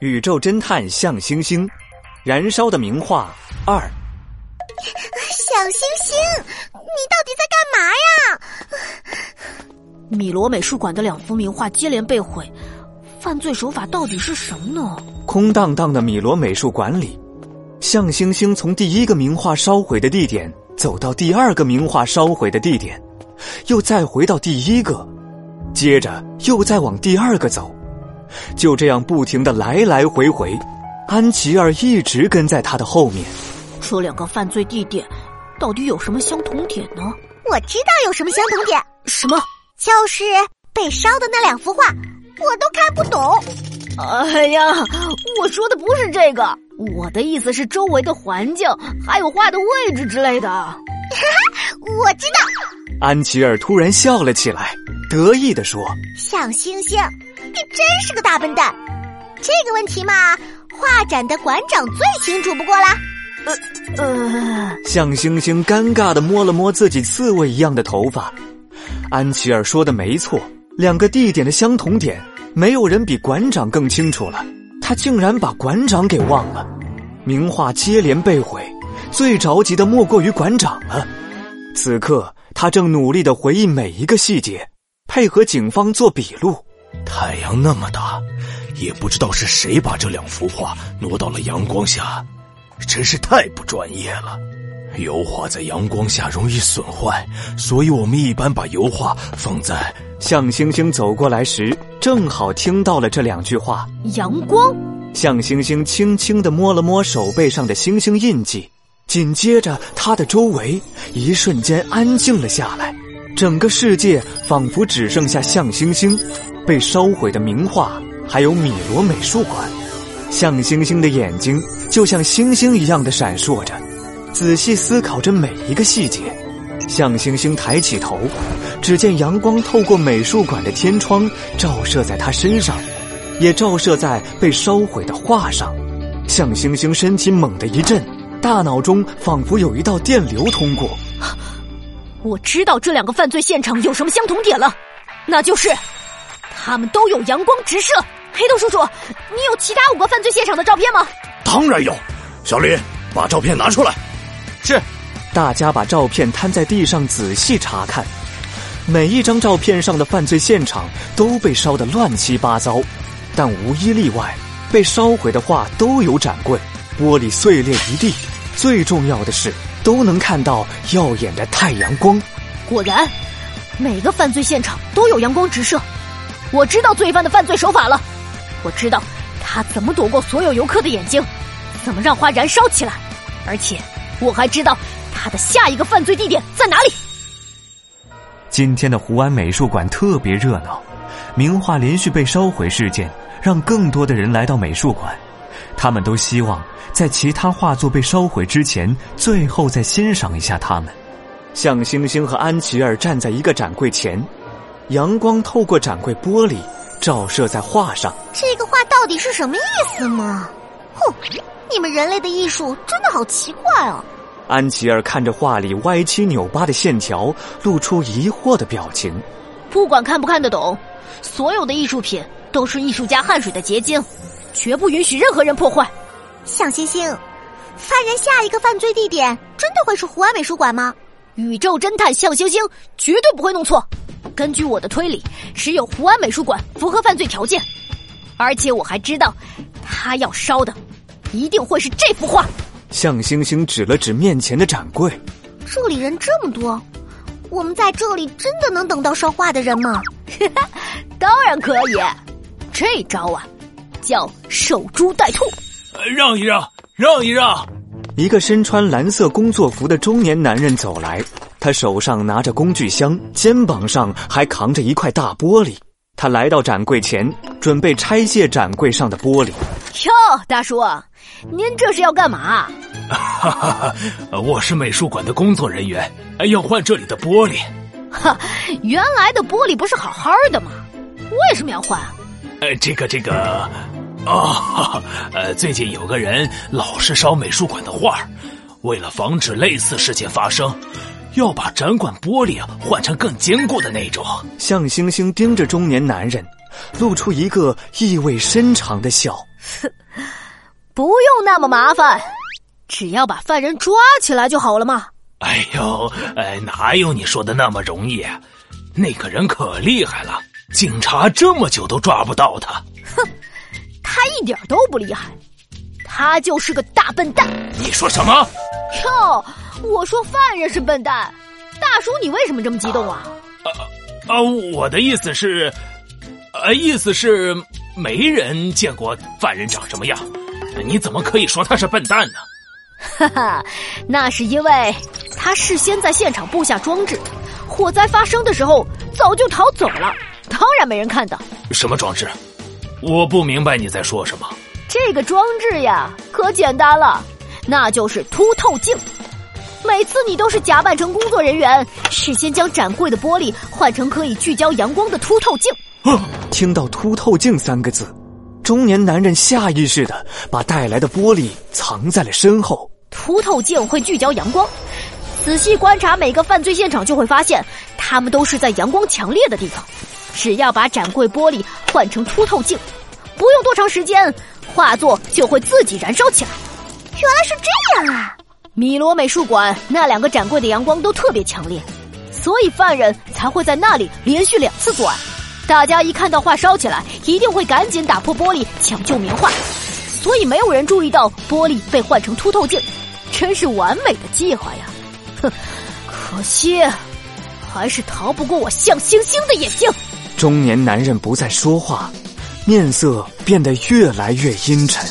宇宙侦探向星星，燃烧的名画二。小星星，你到底在干嘛呀？米罗美术馆的两幅名画接连被毁，犯罪手法到底是什么呢？空荡荡的米罗美术馆里，向星星从第一个名画烧毁的地点走到第二个名画烧毁的地点，又再回到第一个，接着又再往第二个走。就这样不停的来来回回，安琪儿一直跟在他的后面。这两个犯罪地点到底有什么相同点呢？我知道有什么相同点，什么？就是被烧的那两幅画，我都看不懂。哎呀，我说的不是这个，我的意思是周围的环境，还有画的位置之类的。哈哈，我知道。安琪儿突然笑了起来，得意地说：“小星星。”你真是个大笨蛋！这个问题嘛，画展的馆长最清楚不过啦。呃呃，向星星尴尬的摸了摸自己刺猬一样的头发。安琪儿说的没错，两个地点的相同点，没有人比馆长更清楚了。他竟然把馆长给忘了。名画接连被毁，最着急的莫过于馆长了。此刻，他正努力的回忆每一个细节，配合警方做笔录。太阳那么大，也不知道是谁把这两幅画挪到了阳光下，真是太不专业了。油画在阳光下容易损坏，所以我们一般把油画放在……向星星走过来时，正好听到了这两句话。阳光。向星星轻轻的摸了摸手背上的星星印记，紧接着他的周围一瞬间安静了下来，整个世界仿佛只剩下向星星。被烧毁的名画，还有米罗美术馆，向星星的眼睛就像星星一样的闪烁着，仔细思考着每一个细节。向星星抬起头，只见阳光透过美术馆的天窗照射在他身上，也照射在被烧毁的画上。向星星身体猛地一震，大脑中仿佛有一道电流通过。我知道这两个犯罪现场有什么相同点了，那就是。他们都有阳光直射。黑豆叔叔，你有其他五个犯罪现场的照片吗？当然有。小李，把照片拿出来。是。大家把照片摊在地上仔细查看，每一张照片上的犯罪现场都被烧得乱七八糟，但无一例外，被烧毁的画都有展柜，玻璃碎裂一地。最重要的是，都能看到耀眼的太阳光。果然，每个犯罪现场都有阳光直射。我知道罪犯的犯罪手法了，我知道他怎么躲过所有游客的眼睛，怎么让花燃烧起来，而且我还知道他的下一个犯罪地点在哪里。今天的湖湾美术馆特别热闹，名画连续被烧毁事件让更多的人来到美术馆，他们都希望在其他画作被烧毁之前，最后再欣赏一下它们。向星星和安琪儿站在一个展柜前。阳光透过展柜玻璃照射在画上，这个画到底是什么意思吗？哼，你们人类的艺术真的好奇怪哦。安琪儿看着画里歪七扭八的线条，露出疑惑的表情。不管看不看得懂，所有的艺术品都是艺术家汗水的结晶，绝不允许任何人破坏。向星星，犯人下一个犯罪地点真的会是湖湾美术馆吗？宇宙侦探向星星绝对不会弄错。根据我的推理，只有胡安美术馆符合犯罪条件，而且我还知道，他要烧的一定会是这幅画。向星星指了指面前的展柜，这里人这么多，我们在这里真的能等到烧画的人吗？当然可以，这招啊，叫守株待兔。让一让，让一让。一个身穿蓝色工作服的中年男人走来。他手上拿着工具箱，肩膀上还扛着一块大玻璃。他来到展柜前，准备拆卸展柜上的玻璃。哟，大叔，您这是要干嘛？哈哈，我是美术馆的工作人员，要换这里的玻璃。哈，原来的玻璃不是好好的吗？为什么要换？呃，这个这个，啊 哦，呃，最近有个人老是烧美术馆的画为了防止类似事件发生。要把展馆玻璃换成更坚固的那种。向星星盯着中年男人，露出一个意味深长的笑。不用那么麻烦，只要把犯人抓起来就好了嘛。哎呦，哎，哪有你说的那么容易？那个人可厉害了，警察这么久都抓不到他。哼，他一点都不厉害，他就是个大笨蛋。你说什么？哟，我说犯人是笨蛋。大叔，你为什么这么激动啊？啊啊！我的意思是，呃，意思是没人见过犯人长什么样，你怎么可以说他是笨蛋呢？哈哈，那是因为他事先在现场布下装置，火灾发生的时候早就逃走了，当然没人看到。什么装置？我不明白你在说什么。这个装置呀，可简单了，那就是凸透镜。每次你都是假扮成工作人员，事先将展柜的玻璃换成可以聚焦阳光的凸透镜。听到“凸透镜”三个字，中年男人下意识的把带来的玻璃藏在了身后。凸透镜会聚焦阳光，仔细观察每个犯罪现场，就会发现他们都是在阳光强烈的地方。只要把展柜玻璃换成凸透镜，不用多长时间，画作就会自己燃烧起来。原来是这样啊！米罗美术馆那两个展柜的阳光都特别强烈，所以犯人才会在那里连续两次作案。大家一看到画烧起来，一定会赶紧打破玻璃抢救名画，所以没有人注意到玻璃被换成凸透镜，真是完美的计划呀！哼，可惜还是逃不过我像星星的眼睛。中年男人不再说话，面色变得越来越阴沉。